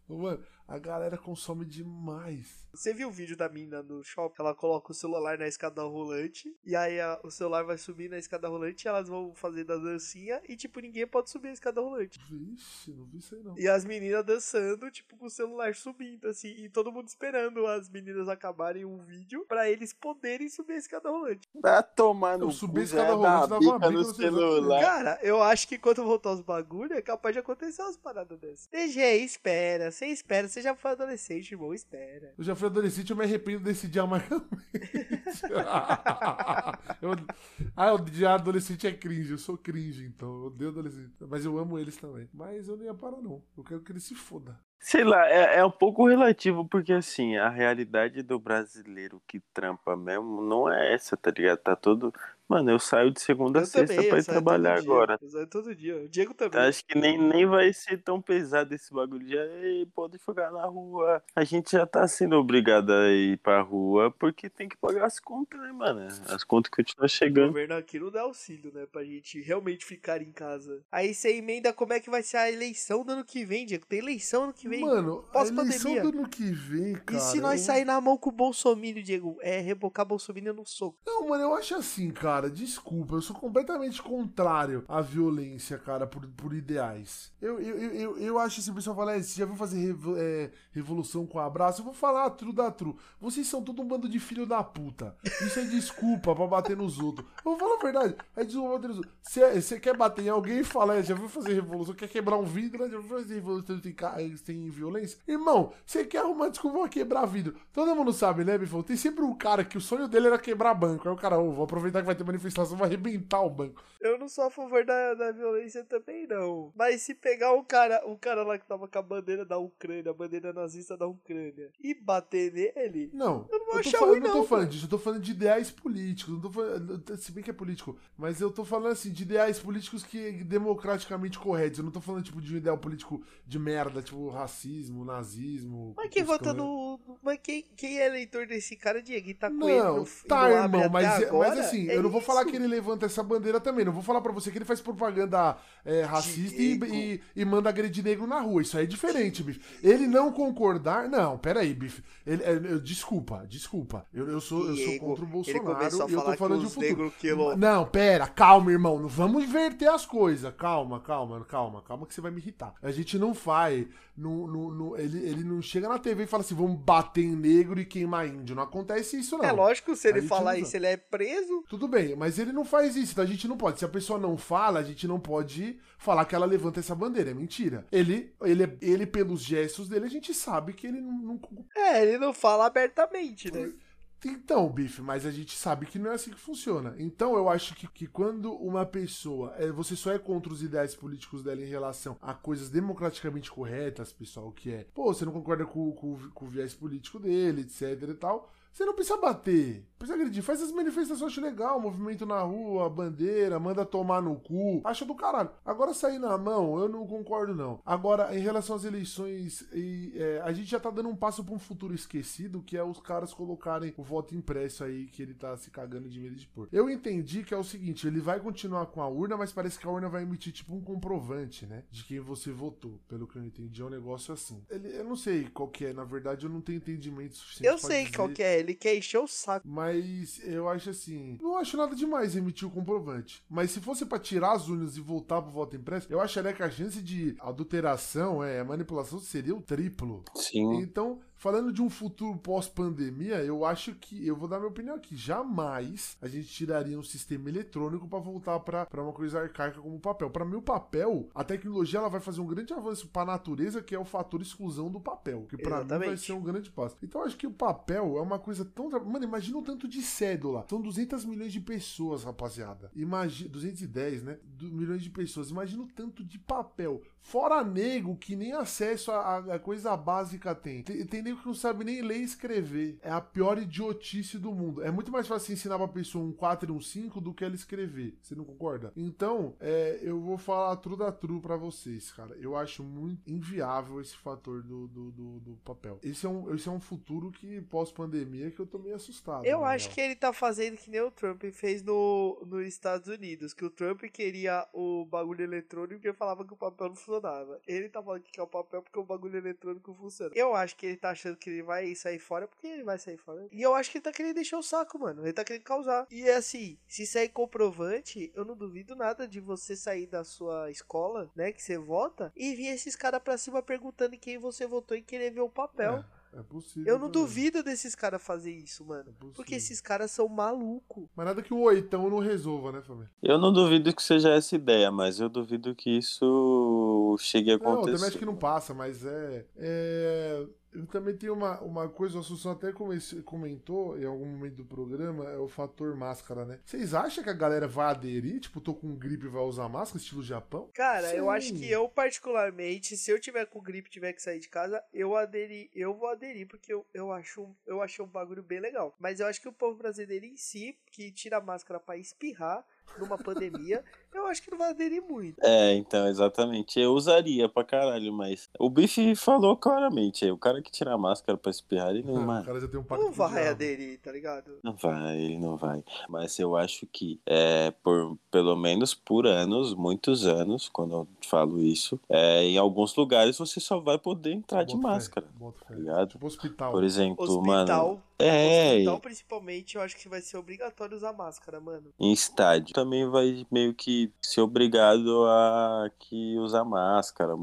Mano, a galera consome demais. Você viu o vídeo da mina no shopping? Ela coloca o celular na escada rolante, e aí a- o celular vai subir na escada rolante, e elas vão fazer da dancinha, e tipo, ninguém pode subir a escada rolante. Vixe, não vi isso aí não. E as meninas dançando, tipo, com o celular subindo, assim, e todo mundo esperando as meninas acabarem o vídeo pra eles poderem subir a escada rolante. Vai tomar no Eu subi a escada já rolante, dava bica uma no celular. Cara, eu acho que quando voltar os bagulho, é capaz de acontecer umas paradas dessas. DG, espera, você espera, você já foi adolescente, irmão, espera. Eu já fui adolescente, eu me arrependo desse dia amargamente. eu, ah, o dia adolescente é cringe, eu sou cringe, então eu odeio adolescente. Mas eu amo eles também. Mas eu não ia parar, não. Eu quero que ele se foda. Sei lá, é, é um pouco relativo, porque assim, a realidade do brasileiro que trampa mesmo não é essa, tá ligado? Tá todo. Mano, eu saio de segunda a Eu sexta também, pra ir trabalhar todo dia, agora. Eu saio todo dia. O Diego também. Acho que nem, nem vai ser tão pesado esse bagulho de "Ei, pode jogar na rua. A gente já tá sendo obrigado a ir pra rua porque tem que pagar as contas, né, mano? As contas continuam O chegando. governo aqui não dá auxílio, né? Pra gente realmente ficar em casa. Aí você emenda como é que vai ser a eleição do ano que vem, Diego. Tem eleição ano que vem. Mano, a eleição do ano que vem, cara. e se nós eu- sair na mão com o Bolsonaro, Diego? É rebocar Bolsonaro no soco. Não, mano, eu acho assim, cara, desculpa, eu sou completamente contrário à violência, cara, por, por ideais. Eu, eu, eu, eu, acho assim, o pessoal fala, é, já viu fazer revo- é, revolução com abraço? Eu vou falar, true da true. Vocês são todo um bando de filho da puta. Isso é desculpa pra bater nos outros. Eu vou falar a verdade, é desculpa pra bater nos outros. Você quer bater em alguém e fala, é, já viu fazer revolução, quer quebrar um vidro, né? já viu fazer revolução sem, ca- sem violência? Irmão, você quer arrumar desculpa pra quebrar vidro. Todo mundo sabe, né, Bifão? Tem sempre um cara que o sonho dele era quebrar banco. Aí o cara, ô, vou aproveitar que vai ter manifestação, vai arrebentar o banco. Eu não sou a favor da, da violência também, não. Mas se pegar um cara, um cara lá que tava com a bandeira da Ucrânia, a bandeira nazista da Ucrânia, e bater nele, Não, Eu não vou tô achar falando, ruim, não tô não, falando pô. disso, eu tô falando de ideais políticos. Não tô falando, se bem que é político, mas eu tô falando assim, de ideais políticos que democraticamente corretos. Eu não tô falando tipo de um ideal político de merda, tipo racismo, nazismo. mas quem vota no. Mas quem, quem é eleitor desse cara, Diego? E tá com ele Não, no, e tá, irmão, mas, é- mas assim, É eu não vou falar isso. que ele levanta essa bandeira também. Não vou falar pra você que ele faz propaganda é, racista e, e, e manda agredir negro na rua. Isso aí é diferente, Bife. Ele não concordar. Não, peraí, Bife. Ele, é, eu- desculpa, desculpa. Eu, eu, sou, eu sou contra o Bolsonaro e eu falar tô falando de os futuro. quilom- Não, pera, calma, irmão. Não vamos inverter as coisas. Calma, calma, calma, calma, que você vai me irritar. A gente não faz. No, no, ele, ele não chega na TV e fala assim: vamos bater em negro e queimar índio. Não acontece isso, não. É lógico, se ele falar isso, ele é preso. Tudo bem, mas ele não faz isso, então a gente não pode. Se a pessoa não fala, a gente não pode falar que ela levanta essa bandeira. É mentira. Ele, ele, ele pelos gestos dele, a gente sabe que ele não. não- É, ele não fala abertamente, né? Então, Bife, mas a gente sabe que não é assim que funciona. Então eu acho que, que quando uma pessoa. é, você só é contra os ideais políticos dela em relação a coisas democraticamente corretas, pessoal, que é. Pô, você não concorda com, com, com o viés político dele, etc e tal. Você não precisa bater, precisa agredir. Faz as manifestações, acho legal. Movimento na rua, bandeira, manda tomar no cu. Acha do caralho. Agora sair na mão, eu não concordo, não. Agora, em relação às eleições, e, é, a gente já tá dando um passo pra um futuro esquecido, que é os caras colocarem o voto impresso aí, que ele tá se cagando de medo de pôr. Eu entendi que é o seguinte: ele vai continuar com a urna, mas parece que a urna vai emitir tipo um comprovante, né? De quem você votou. Pelo que eu entendi, é um negócio assim. Ele, eu não sei qual que é, na verdade, eu não tenho entendimento suficiente. Eu sei dizer. qual que é, ele quer encher o saco. Mas eu acho assim. Não acho nada demais emitir o comprovante. Mas se fosse pra tirar as urnas e voltar pro voto impresso, eu acharia que a chance de adulteração, é, manipulação, seria o triplo. Sim. Então, falando de um futuro pós-pandemia, eu acho que, eu vou dar minha opinião aqui, jamais a gente tiraria um sistema eletrônico para voltar para uma coisa arcaica como o papel. Para mim, o papel, a tecnologia ela vai fazer um grande avanço para a natureza, que é o fator exclusão do papel, que para mim vai ser um grande passo. Então, acho que o papel é uma coisa tão. Mano, imagina o tanto de cédula. São 200 milhões de pessoas, rapaziada. Imagina. 210, né? milhões de pessoas. Imagina o tanto de papel. Fora nego que nem acesso a, a coisa básica tem. tem. Tem nego que não sabe nem ler e escrever. É a pior idiotice do mundo. É muito mais fácil ensinar pra pessoa um 4 e um 5 do que ela escrever. Você não concorda? Então, é, eu vou falar true da true pra vocês, cara. Eu acho muito inviável esse fator do, do, do, do papel. Esse é, um, esse é um futuro que, pós-pandemia, que eu tô meio assustado. Eu acho real. que ele tá fazendo que nem o Trump fez no, nos Estados Unidos. Que o Trump queria o bagulho eletrônico e falava que o papel não funcionava. Ele tá falando que é o papel porque o bagulho eletrônico funciona. Eu acho que ele tá achando que ele vai sair fora porque ele vai sair fora. E eu acho que ele tá querendo deixar o saco, mano. Ele tá querendo causar. E é assim, se sair comprovante, eu não duvido nada de você sair da sua escola, né, que você vota, e vir esses caras pra cima perguntando quem você votou e querer ver o papel. É. É possível. Eu não também. duvido desses caras fazer isso, mano. É porque esses caras são malucos. Mas nada que o oitão não resolva, né, família? Eu não duvido que seja essa ideia, mas eu duvido que isso chegue a acontecer. Não, eu também acho que não passa, mas é. é eu também tenho uma, uma coisa, o Assunção até comentou em algum momento do programa, é o fator máscara, né? Vocês acham que a galera vai aderir? Tipo, tô com gripe e vai usar máscara, estilo Japão? Cara, Sim. eu acho que eu, particularmente, se eu tiver com gripe e tiver que sair de casa, eu aderi, eu vou aderir, porque eu, eu, acho, eu acho um bagulho bem legal. Mas eu acho que o povo brasileiro em si, que tira a máscara para espirrar, numa pandemia, eu acho que não vai aderir muito. É, então, exatamente. Eu usaria pra caralho, mas o Bife falou claramente, o cara que tira a máscara pra espirrar, ele não, vai. O cara já tem um não vai aderir, tá ligado? Não vai, ele não vai. Mas eu acho que, é, por pelo menos por anos, muitos anos, quando eu falo isso, é, em alguns lugares você só vai poder entrar de máscara. Tá ligado? Tipo hospital. Por exemplo, hospital, mano. É. Então, principalmente, eu acho que vai ser obrigatório usar máscara, mano. Em estádio também vai meio que ser obrigado a que usar máscara.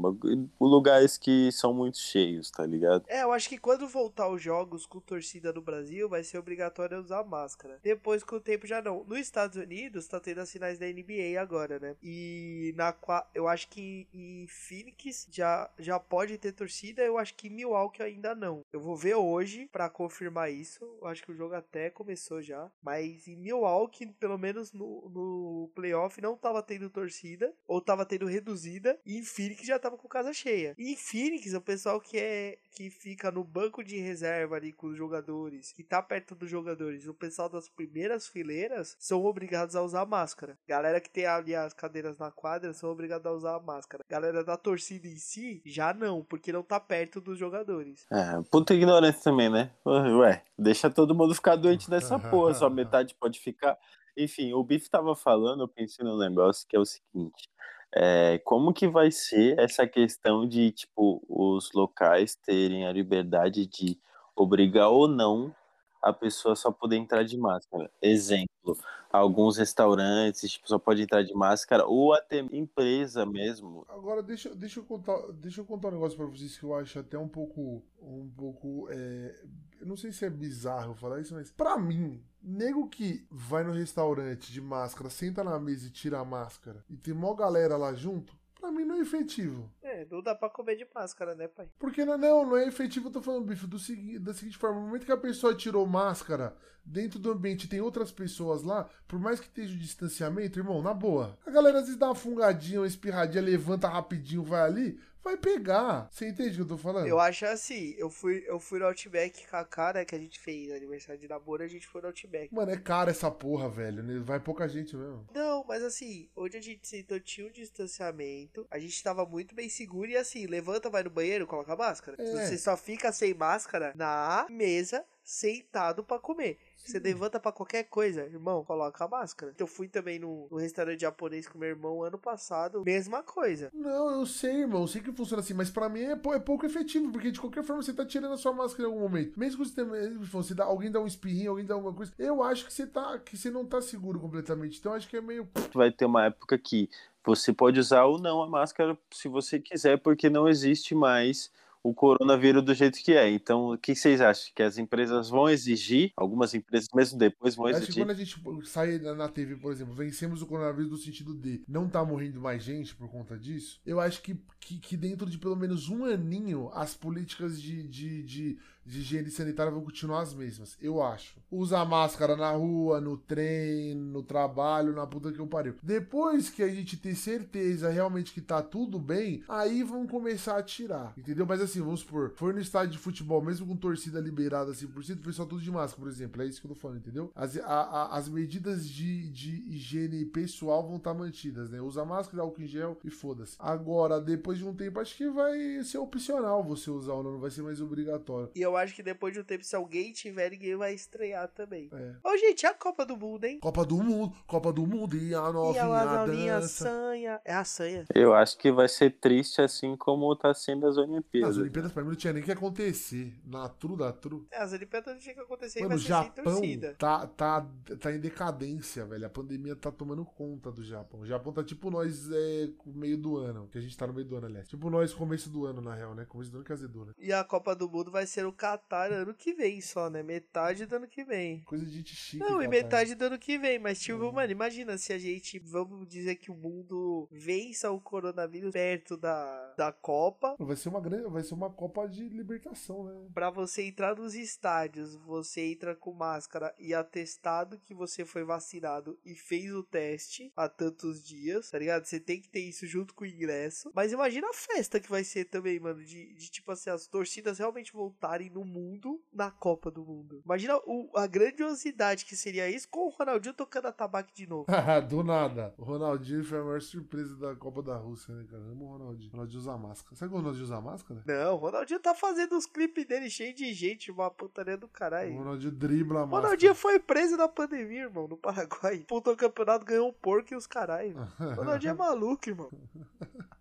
Lugares que são muito cheios, tá ligado? É, eu acho que quando voltar os jogos com torcida no Brasil, vai ser obrigatório usar máscara. Depois, com o tempo, já não. Nos Estados Unidos, tá tendo as finais da NBA agora, né? E na eu acho que em Phoenix já, já pode ter torcida, eu acho que em Milwaukee ainda não. Eu vou ver hoje para confirmar isso isso. Eu acho que o jogo até começou já. Mas em Milwaukee, pelo menos no, no playoff, não tava tendo torcida. Ou tava tendo reduzida. E em Phoenix já tava com casa cheia. E em Phoenix, o pessoal que é que fica no banco de reserva ali com os jogadores, que tá perto dos jogadores, o pessoal das primeiras fileiras são obrigados a usar máscara. Galera que tem ali as cadeiras na quadra são obrigados a usar a máscara. Galera da torcida em si, já não, porque não tá perto dos jogadores. É, puta ignorância também, né? Ué, deixa todo mundo ficar doente nessa porra, só metade pode ficar. Enfim, o Biff tava falando, eu pensei no negócio que é o seguinte. É, como que vai ser essa questão de, tipo, os locais terem a liberdade de obrigar ou não a pessoa só poder entrar de máscara? Exemplo, alguns restaurantes, tipo, só pode entrar de máscara, ou até empresa mesmo. Agora, deixa, deixa, eu, contar, deixa eu contar um negócio pra vocês que eu acho até um pouco, um pouco, é, eu não sei se é bizarro falar isso, mas pra mim, nego que vai no restaurante de máscara, senta na mesa e tira a máscara, e tem mó galera lá junto, mim não é efetivo. É, não dá pra comer de máscara, né, pai? Porque não, não, não é efetivo, eu tô falando, bife, do segui da seguinte forma, no momento que a pessoa tirou máscara, dentro do ambiente tem outras pessoas lá, por mais que esteja o distanciamento, irmão, na boa. A galera às vezes dá uma fungadinha, uma espirradinha, levanta rapidinho, vai ali, vai pegar. Você entende o que eu tô falando? Eu acho assim, eu fui, eu fui no Outback com a cara que a gente fez no aniversário de namoro, a gente foi no Outback. Mano, é cara essa porra, velho. Né? Vai pouca gente mesmo. Não, mas assim, onde a gente sentou tinha um distanciamento, a gente tava muito bem seguro e assim, levanta, vai no banheiro, coloca a máscara. É. Você só fica sem máscara na mesa sentado para comer. Você levanta para qualquer coisa, irmão, coloca a máscara. Eu fui também no, no, restaurante japonês com meu irmão ano passado, mesma coisa. Não, eu sei, irmão, eu sei que funciona assim, mas para mim é, é, pouco efetivo, porque de qualquer forma você tá tirando a sua máscara em algum momento. Mesmo que você, você dá, alguém dá um espirrinho, alguém dá alguma coisa, eu acho que você tá, que você não tá seguro completamente. Então acho que é meio. Vai ter uma época que você pode usar ou não a máscara se você quiser, porque não existe mais o coronavírus do jeito que é. Então, o que vocês acham? Que as empresas vão exigir, algumas empresas mesmo depois vão exigir? Acho que quando a gente sai na TV, por exemplo, vencemos o coronavírus no sentido de não tá morrendo mais gente por conta disso, eu acho que, que, que dentro de pelo menos um aninho as políticas de, de, de de higiene sanitária vão continuar as mesmas, eu acho. Usar máscara na rua, no trem, no trabalho, na puta que eu pariu. Depois que a gente ter certeza realmente que tá tudo bem, aí vão começar a tirar, entendeu? Mas assim, vamos supor, for no estádio de futebol, mesmo com torcida liberada 100%, o pessoal tudo de máscara, por exemplo, é isso que eu tô falando, entendeu? As, a, a, as medidas de, de higiene pessoal vão estar tá mantidas, né? Usa máscara, álcool em gel e foda-se. Agora, depois de um tempo, acho que vai ser opcional você usar ou não, não vai ser mais obrigatório. E eu acho que depois de um tempo, se alguém tiver, ninguém vai estrear também. É. Ô, gente, é a Copa do Mundo, hein? Copa do Mundo, Copa do Mundo e a novinha, e a novinha dança. sanha. É a sanha. Eu acho que vai ser triste assim como tá sendo as Olimpíadas. As Olimpíadas pra mim não tinha nem que acontecer. Na tru da tru. É, as Olimpíadas não tinha que acontecer Mano, o Japão tá, tá, tá em decadência, velho. A pandemia tá tomando conta do Japão. O Japão tá tipo nós é, no meio do ano. Que a gente tá no meio do ano, aliás. Tipo nós começo do ano, na real, né? Começo do ano que é azedou, né? E a Copa do Mundo vai ser o Qatar ano que vem só, né? Metade do ano que vem. Coisa de gente chique. Não, e metade do ano que vem. Mas, tipo, hum. mano, imagina se a gente, vamos dizer que o mundo vença o coronavírus perto da, da Copa. Vai ser uma grande, vai ser uma Copa de libertação, né? Pra você entrar nos estádios, você entra com máscara e atestado que você foi vacinado e fez o teste há tantos dias, tá ligado? Você tem que ter isso junto com o ingresso. Mas imagina a festa que vai ser também, mano, de, de tipo assim, as torcidas realmente voltarem no mundo na Copa do Mundo. Imagina o, a grandiosidade que seria isso com o Ronaldinho tocando a tabaco de novo. do nada. O Ronaldinho foi a maior surpresa da Copa da Rússia, né, cara? Amo o Ronaldinho. O Ronaldinho usa máscara. Sabe que o Ronaldinho usa máscara? Não, o Ronaldinho tá fazendo os clipes dele cheio de gente, uma putaria do caralho. O Ronaldinho dribla a máscara. O Ronaldinho foi preso na pandemia, irmão, no Paraguai. Putou o campeonato, ganhou um porco e os caralho. O Ronaldinho é maluco, irmão.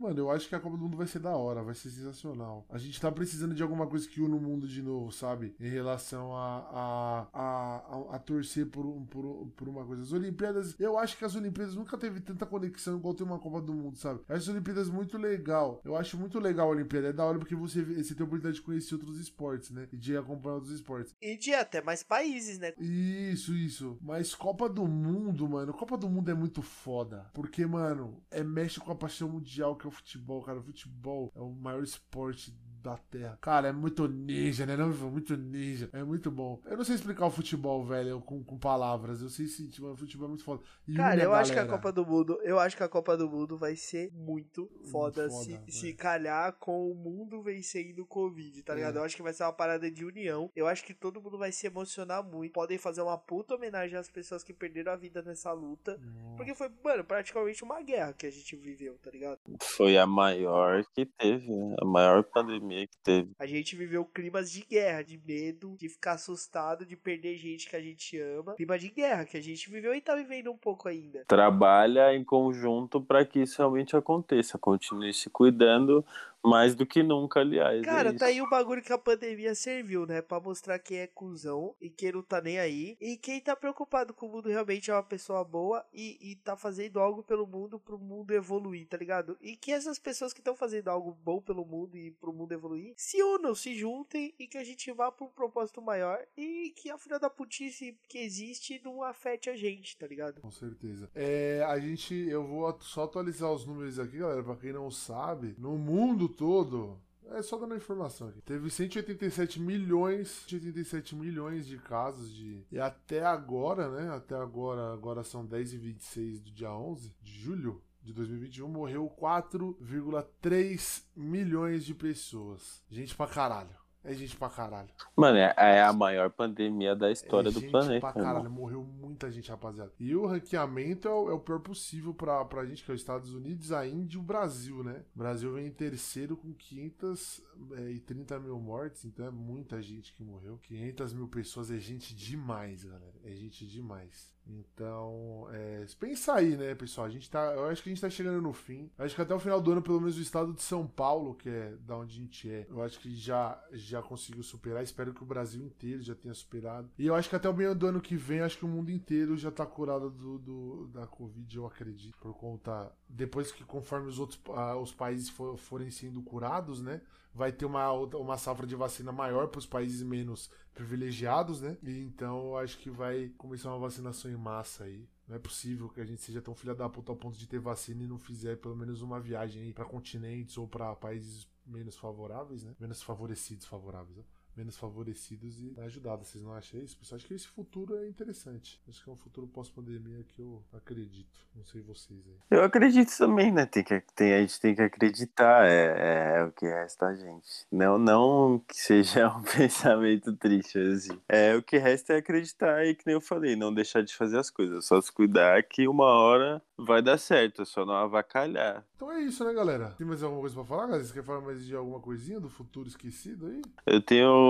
Mano, eu acho que a Copa do Mundo vai ser da hora, vai ser sensacional. A gente tá precisando de alguma coisa que une o mundo de novo, sabe? Em relação a, a, a, a, a torcer por, por, por uma coisa. As Olimpíadas, eu acho que as Olimpíadas nunca teve tanta conexão igual tem uma Copa do Mundo, sabe? As Olimpíadas muito legal. Eu acho muito legal a Olimpíada. É da hora porque você, você tem a oportunidade de conhecer outros esportes, né? E de acompanhar outros esportes. E de até mais países, né? Isso, isso. Mas Copa do Mundo, mano, Copa do Mundo é muito foda. Porque, mano, é mexe com a paixão mundial que é o futebol, cara. O futebol é o maior esporte da Terra. Cara, é muito ninja, né? Não, muito ninja. É muito bom. Eu não sei explicar o futebol, velho, com, com palavras. Eu sei sim, tipo, o futebol é muito foda. E Cara, eu acho que a Copa do Mundo, eu acho que a Copa do Mundo vai ser muito foda, muito foda se, se calhar com o mundo vencendo o Covid, tá ligado? É. Eu acho que vai ser uma parada de união. Eu acho que todo mundo vai se emocionar muito. Podem fazer uma puta homenagem às pessoas que perderam a vida nessa luta. Nossa. Porque foi, mano, praticamente uma guerra que a gente viveu, tá ligado? Foi a maior que teve, né? A maior pandemia pandemia que teve. A gente viveu climas de guerra, de medo, de ficar assustado, de perder gente que a gente ama. Clima de guerra que a gente viveu e tá vivendo um pouco ainda. Trabalha em conjunto para que isso realmente aconteça. Continue se cuidando, mais do que nunca, aliás. É Cara, é tá aí o bagulho que a pandemia serviu, né? Pra mostrar quem é cuzão e quem não tá nem aí. E quem tá preocupado com o mundo realmente é uma pessoa boa e, e tá fazendo algo pelo mundo pro mundo evoluir, tá ligado? E que essas pessoas que estão fazendo algo bom pelo mundo e pro mundo evoluir se unam, se juntem e que a gente vá pra um propósito maior e que a filha da putice que existe não afete a gente, tá ligado? Com certeza. É, a gente, eu vou só atualizar os números aqui, galera, pra quem não sabe. No mundo todo, é só dando informação aqui. Teve 187 milhões, 187 milhões de casos de. E até agora, né? Até agora, agora são 10 e 26 do dia 11 de julho de 2021, morreu 4,3 milhões de pessoas. Gente pra caralho. É gente pra caralho. Mano, é, é a maior pandemia da história é do planeta. Gente pra caralho, irmão. morreu muita gente, rapaziada. E o ranqueamento é o, é o, pior possível pra, pra gente, que é os Estados Unidos, a Índia e o Brasil, né? O Brasil vem em terceiro com 530 é, mil mortes, então é muita gente que morreu. 500 mil pessoas é gente demais, galera. É gente demais. Então, é, pensa aí, né, pessoal? A gente tá, eu acho que a gente tá chegando no fim. Eu acho que até o final do ano, pelo menos o estado de São Paulo, que é da onde a gente é, eu acho que já, já conseguiu superar. Espero que o Brasil inteiro já tenha superado. E eu acho que até o meio do ano que vem, acho que o mundo inteiro já tá curado do, do da Covid, eu acredito. Por conta. Depois que, conforme os outros ah, os países for, forem sendo curados, né? Vai ter uma, uma safra de vacina maior para os países menos privilegiados, né? E então acho que vai começar uma vacinação em massa aí. Não é possível que a gente seja tão filha da puta ao ponto de ter vacina e não fizer pelo menos uma viagem para continentes ou para países menos favoráveis, né? Menos favorecidos, favoráveis. Né? Menos favorecidos e ajudados. Vocês não acham isso? Pessoal, acho que esse futuro é interessante. Acho que é um futuro pós-pandemia que eu acredito. Não sei vocês aí. Eu acredito também, né? Tem que, tem, a gente tem que acreditar. É, é, é o que resta a gente. Não, não que seja um pensamento triste, assim. É, o que resta é acreditar e que nem eu falei, não deixar de fazer as coisas. Só se cuidar que uma hora vai dar certo, é só não avacalhar. Então é isso, né, galera? Tem mais alguma coisa pra falar, galera? Você quer falar mais de alguma coisinha do futuro esquecido aí? Eu tenho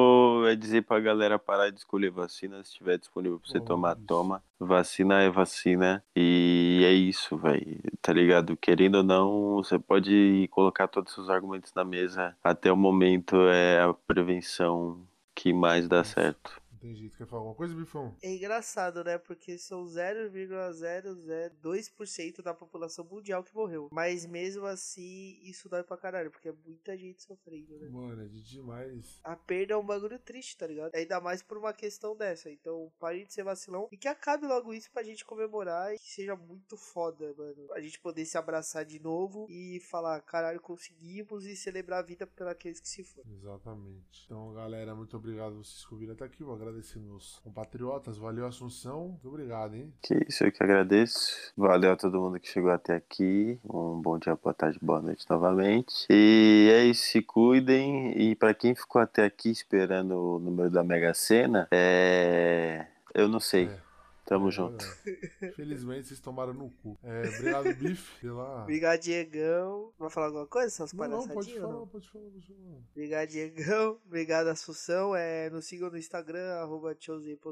a dizer pra galera parar de escolher vacina. Se estiver disponível pra você oh, tomar, isso. toma. Vacina é vacina. E é isso, velho. Tá ligado? Querendo ou não, você pode colocar todos os seus argumentos na mesa. Até o momento é a prevenção que mais dá certo tem jeito. Quer falar alguma coisa, Bifão? É engraçado, né? Porque são 0,002% da população mundial que morreu. Mas mesmo assim, isso dói pra caralho, porque é muita gente sofrendo, né? Mano, é de demais. A perda é um bagulho triste, tá ligado? Ainda mais por uma questão dessa. Então, pare de ser vacilão e que acabe logo isso pra gente comemorar e que seja muito foda, mano. A gente poder se abraçar de novo e falar, caralho, conseguimos e celebrar a vida pelos que se foram. Exatamente. Então, galera, muito obrigado vocês que ouviram até aqui. Vou agradecer meus compatriotas. Valeu, Assunção. Muito obrigado, hein? Que isso, eu que agradeço. Valeu a todo mundo que chegou até aqui. Um bom dia, boa tarde, boa noite novamente. E é isso, se cuidem. E para quem ficou até aqui esperando o número da Mega Sena, é. Eu não sei. É. Tamo é, junto. Felizmente vocês tomaram no cu. É, obrigado, Bife, pela. Obrigado, Diegão. Vai falar alguma coisa? Essas não, não, pode falar, não? pode falar, pode falar. Obrigado, Diegão. Obrigado, Assunção. É, nos sigam no Instagram, arroba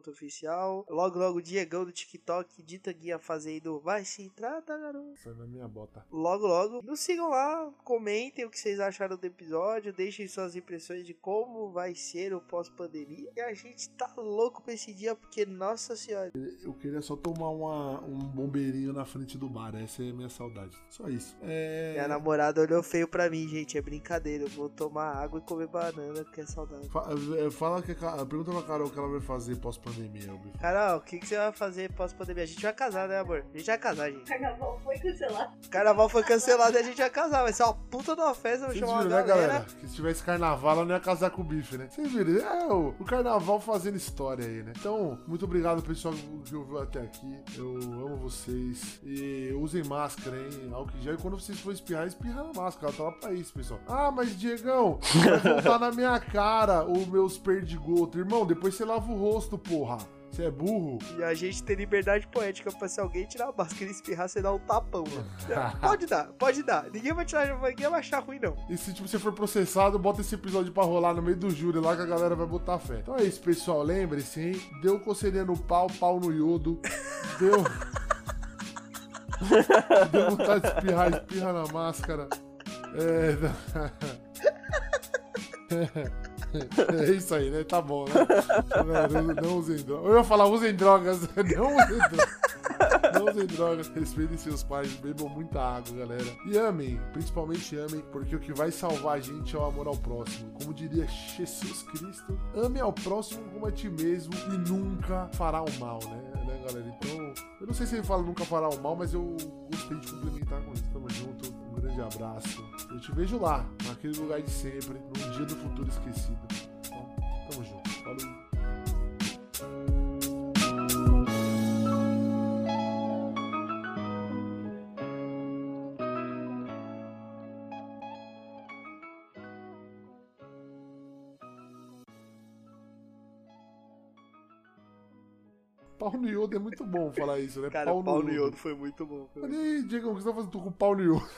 oficial. Logo, logo, Diegão do TikTok, dita guia fazendo. Vai se trata, garoto. Sai na minha bota. Logo, logo. Nos sigam lá, comentem o que vocês acharam do episódio, deixem suas impressões de como vai ser o pós-pandemia. E a gente tá louco pra esse dia, porque, nossa senhora eu queria só tomar uma, um bombeirinho na frente do bar. Essa é a minha saudade. Só isso. É... Minha namorada olhou feio pra mim, gente. É brincadeira. Eu vou tomar água e comer banana, porque é saudade. É, fala que a, pergunta pra Carol o que ela vai fazer pós-pandemia, Carol, o que, que você vai fazer pós-pandemia? A gente vai casar, né, amor? A gente vai casar, gente. Carnaval foi cancelado. Carnaval foi cancelado e a gente vai casar. Vai ser uma puta de uma festa. Vocês viram, né, galera? Que se tivesse carnaval, ela não ia casar com o bife, né? Vocês viram? É o, o carnaval fazendo história aí, né? Então, muito obrigado, pessoal, que ouviu até aqui. Eu amo vocês. E usem máscara, hein? Álcool gel. E quando vocês for espirrar, espirra na máscara. Ela tá lá pra isso, pessoal. Ah, mas Diegão, vai voltar na minha cara os meus perdigotos. Irmão, depois você lava o rosto, porra. Você é burro? E a gente tem liberdade poética pra se alguém tirar a máscara e espirrar, você dá um tapão, mano. pode dar, pode dar. Ninguém vai, tirar, ninguém vai achar ruim, não. E se tipo, você for processado, bota esse episódio pra rolar no meio do júri lá que a galera vai botar fé. Então é isso, pessoal. Lembre-se, hein? Deu coceirinha no pau, pau no iodo. Deu. Deu vontade de espirrar, espirra na máscara. É. É isso aí, né? Tá bom, né? Não, não usem drogas. Eu ia falar, usem drogas. Não usem drogas. Não usem drogas. Respeitem seus pais. Bebam muita água, galera. E amem. Principalmente amem, porque o que vai salvar a gente é o amor ao próximo. Como diria Jesus Cristo, ame ao próximo como a ti mesmo e nunca fará o mal, né? né, galera? Então, eu não sei se ele fala nunca fará o mal, mas eu gostei de complementar com isso. Tamo junto. Grande abraço. Eu te vejo lá, naquele lugar de sempre, num dia do futuro esquecido. Então, tamo junto. Pau no iodo é muito bom falar isso, né? Cara, pau, pau no, iodo. foi muito bom. Mas aí, Diego, o que você tá fazendo com pau no iodo?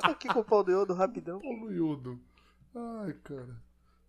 Tô aqui com o pau no iodo rapidão. Pau no iodo. Ai, cara.